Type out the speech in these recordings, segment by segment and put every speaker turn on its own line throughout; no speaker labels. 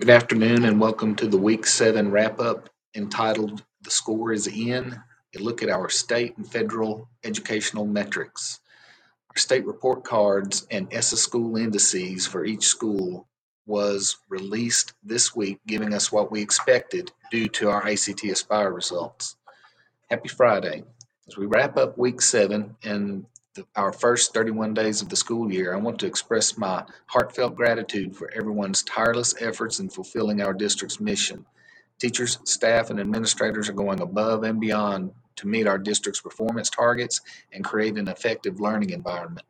Good afternoon and welcome to the Week 7 wrap up entitled The Score is In. A look at our state and federal educational metrics. Our state report cards and ESSA school indices for each school was released this week, giving us what we expected due to our ACT Aspire results. Happy Friday. As we wrap up week seven and the, our first 31 days of the school year, I want to express my heartfelt gratitude for everyone's tireless efforts in fulfilling our district's mission. Teachers, staff, and administrators are going above and beyond to meet our district's performance targets and create an effective learning environment.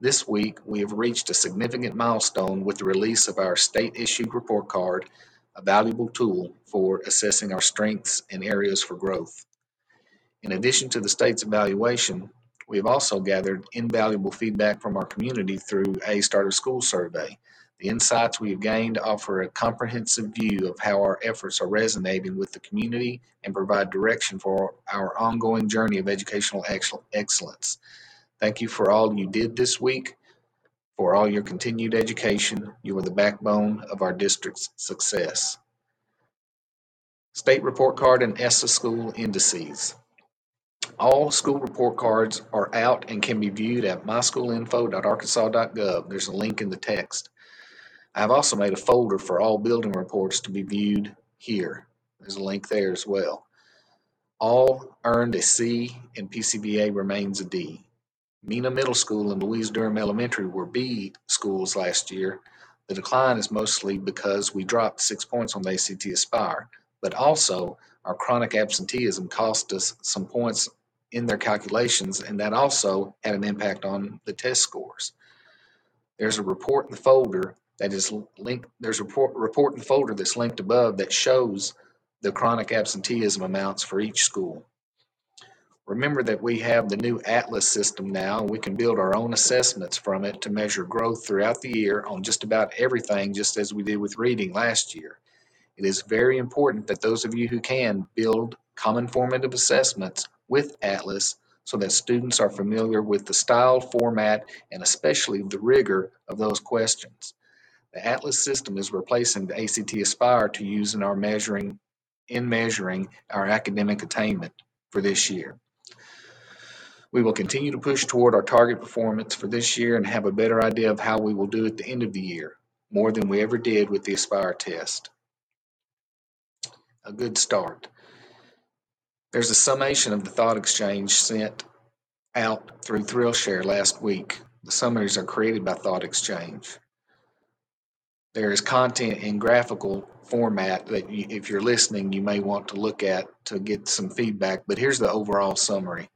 This week, we have reached a significant milestone with the release of our state issued report card, a valuable tool for assessing our strengths and areas for growth. In addition to the state's evaluation, we have also gathered invaluable feedback from our community through a Starter School survey. The insights we have gained offer a comprehensive view of how our efforts are resonating with the community and provide direction for our ongoing journey of educational excellence. Thank you for all you did this week, for all your continued education. You are the backbone of our district's success. State Report Card and ESSA School Indices. All school report cards are out and can be viewed at myschoolinfo.arkansas.gov. There's a link in the text. I have also made a folder for all building reports to be viewed here. There's a link there as well. All earned a C and PCVA remains a D. Mena Middle School and Louise Durham Elementary were B schools last year. The decline is mostly because we dropped six points on the ACT Aspire, but also our chronic absenteeism cost us some points in their calculations, and that also had an impact on the test scores. There's a report in the folder that is linked, there's a report, report in the folder that's linked above that shows the chronic absenteeism amounts for each school. Remember that we have the new Atlas system now, and we can build our own assessments from it to measure growth throughout the year on just about everything, just as we did with reading last year. It is very important that those of you who can build common formative assessments with Atlas so that students are familiar with the style, format, and especially the rigor of those questions. The Atlas system is replacing the ACT Aspire to use in our measuring in measuring our academic attainment for this year. We will continue to push toward our target performance for this year and have a better idea of how we will do at the end of the year, more than we ever did with the Aspire test. A good start. There's a summation of the thought exchange sent out through Thrillshare last week. The summaries are created by Thought Exchange. There is content in graphical format that you, if you're listening, you may want to look at to get some feedback, but here's the overall summary.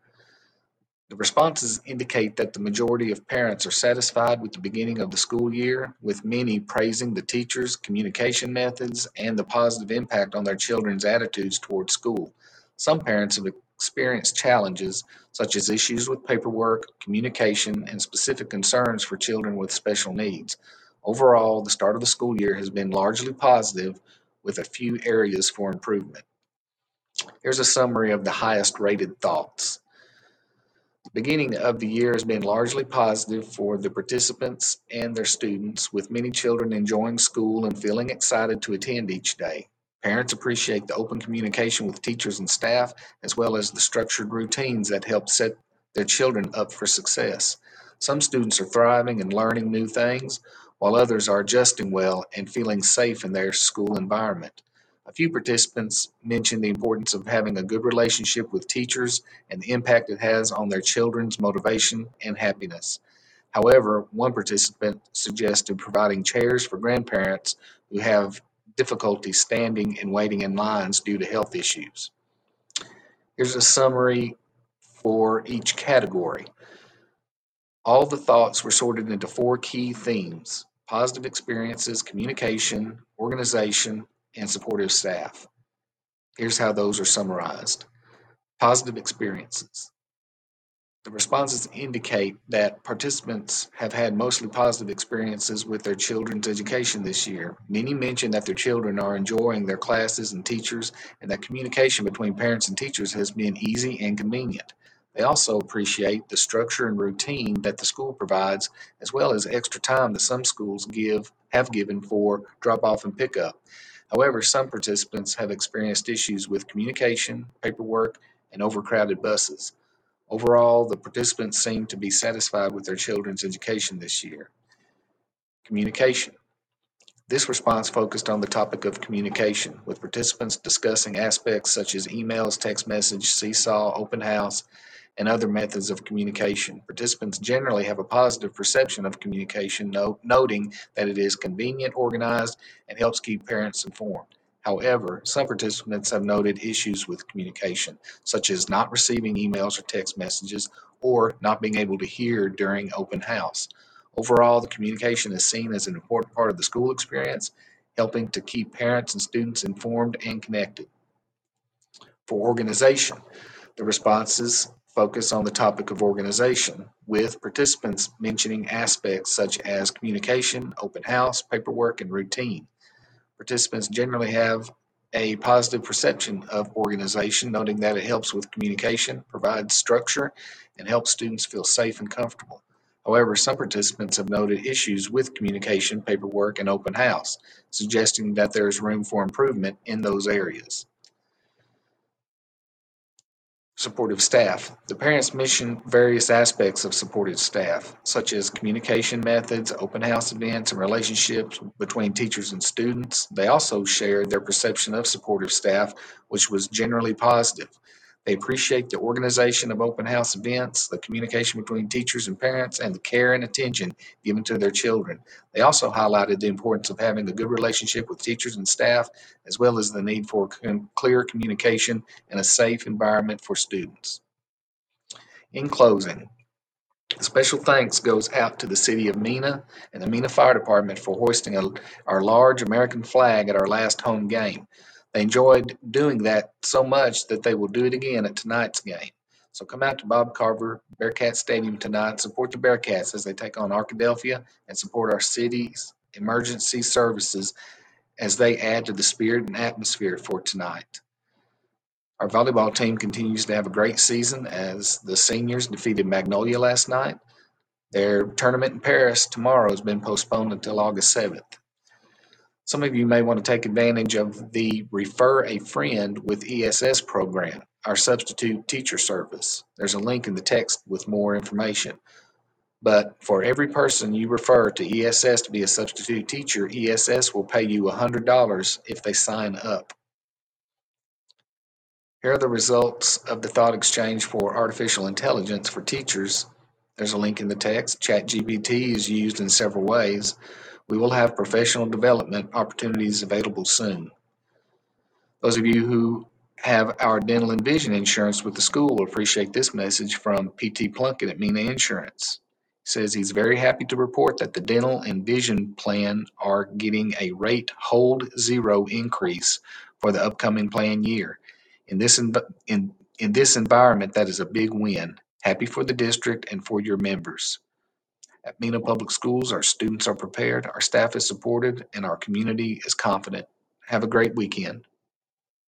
The responses indicate that the majority of parents are satisfied with the beginning of the school year, with many praising the teachers, communication methods, and the positive impact on their children's attitudes toward school. Some parents have experienced challenges such as issues with paperwork, communication, and specific concerns for children with special needs. Overall, the start of the school year has been largely positive with a few areas for improvement. Here's a summary of the highest rated thoughts. The beginning of the year has been largely positive for the participants and their students, with many children enjoying school and feeling excited to attend each day. Parents appreciate the open communication with teachers and staff, as well as the structured routines that help set their children up for success. Some students are thriving and learning new things, while others are adjusting well and feeling safe in their school environment. A few participants mentioned the importance of having a good relationship with teachers and the impact it has on their children's motivation and happiness. However, one participant suggested providing chairs for grandparents who have difficulty standing and waiting in lines due to health issues. Here's a summary for each category. All the thoughts were sorted into four key themes positive experiences, communication, organization, and supportive staff. Here's how those are summarized positive experiences. The responses indicate that participants have had mostly positive experiences with their children's education this year. Many mention that their children are enjoying their classes and teachers, and that communication between parents and teachers has been easy and convenient. They also appreciate the structure and routine that the school provides, as well as extra time that some schools give have given for drop off and pickup. However, some participants have experienced issues with communication, paperwork, and overcrowded buses. Overall, the participants seem to be satisfied with their children's education this year. Communication. This response focused on the topic of communication, with participants discussing aspects such as emails, text message, seesaw, open house, and other methods of communication. Participants generally have a positive perception of communication, no- noting that it is convenient, organized, and helps keep parents informed. However, some participants have noted issues with communication, such as not receiving emails or text messages or not being able to hear during open house. Overall, the communication is seen as an important part of the school experience, helping to keep parents and students informed and connected. For organization, the responses focus on the topic of organization, with participants mentioning aspects such as communication, open house, paperwork, and routine. Participants generally have a positive perception of organization, noting that it helps with communication, provides structure, and helps students feel safe and comfortable. However, some participants have noted issues with communication, paperwork, and open house, suggesting that there is room for improvement in those areas. Supportive staff. The parents mention various aspects of supportive staff, such as communication methods, open house events, and relationships between teachers and students. They also shared their perception of supportive staff, which was generally positive. They appreciate the organization of open house events, the communication between teachers and parents, and the care and attention given to their children. They also highlighted the importance of having a good relationship with teachers and staff, as well as the need for clear communication and a safe environment for students. In closing, special thanks goes out to the city of Mena and the Mena Fire Department for hoisting a, our large American flag at our last home game. They enjoyed doing that so much that they will do it again at tonight's game. So come out to Bob Carver Bearcat Stadium tonight, support the Bearcats as they take on Arkadelphia, and support our city's emergency services as they add to the spirit and atmosphere for tonight. Our volleyball team continues to have a great season as the seniors defeated Magnolia last night. Their tournament in Paris tomorrow has been postponed until August 7th. Some of you may want to take advantage of the Refer a Friend with ESS program, our substitute teacher service. There's a link in the text with more information. But for every person you refer to ESS to be a substitute teacher, ESS will pay you $100 if they sign up. Here are the results of the thought exchange for artificial intelligence for teachers. There's a link in the text. ChatGPT is used in several ways. We will have professional development opportunities available soon. Those of you who have our dental and vision insurance with the school will appreciate this message from PT Plunkett at Mena Insurance. He says he's very happy to report that the dental and vision plan are getting a rate hold zero increase for the upcoming plan year. In this env- in in this environment, that is a big win. Happy for the district and for your members. At Mena Public Schools, our students are prepared, our staff is supported, and our community is confident. Have a great weekend.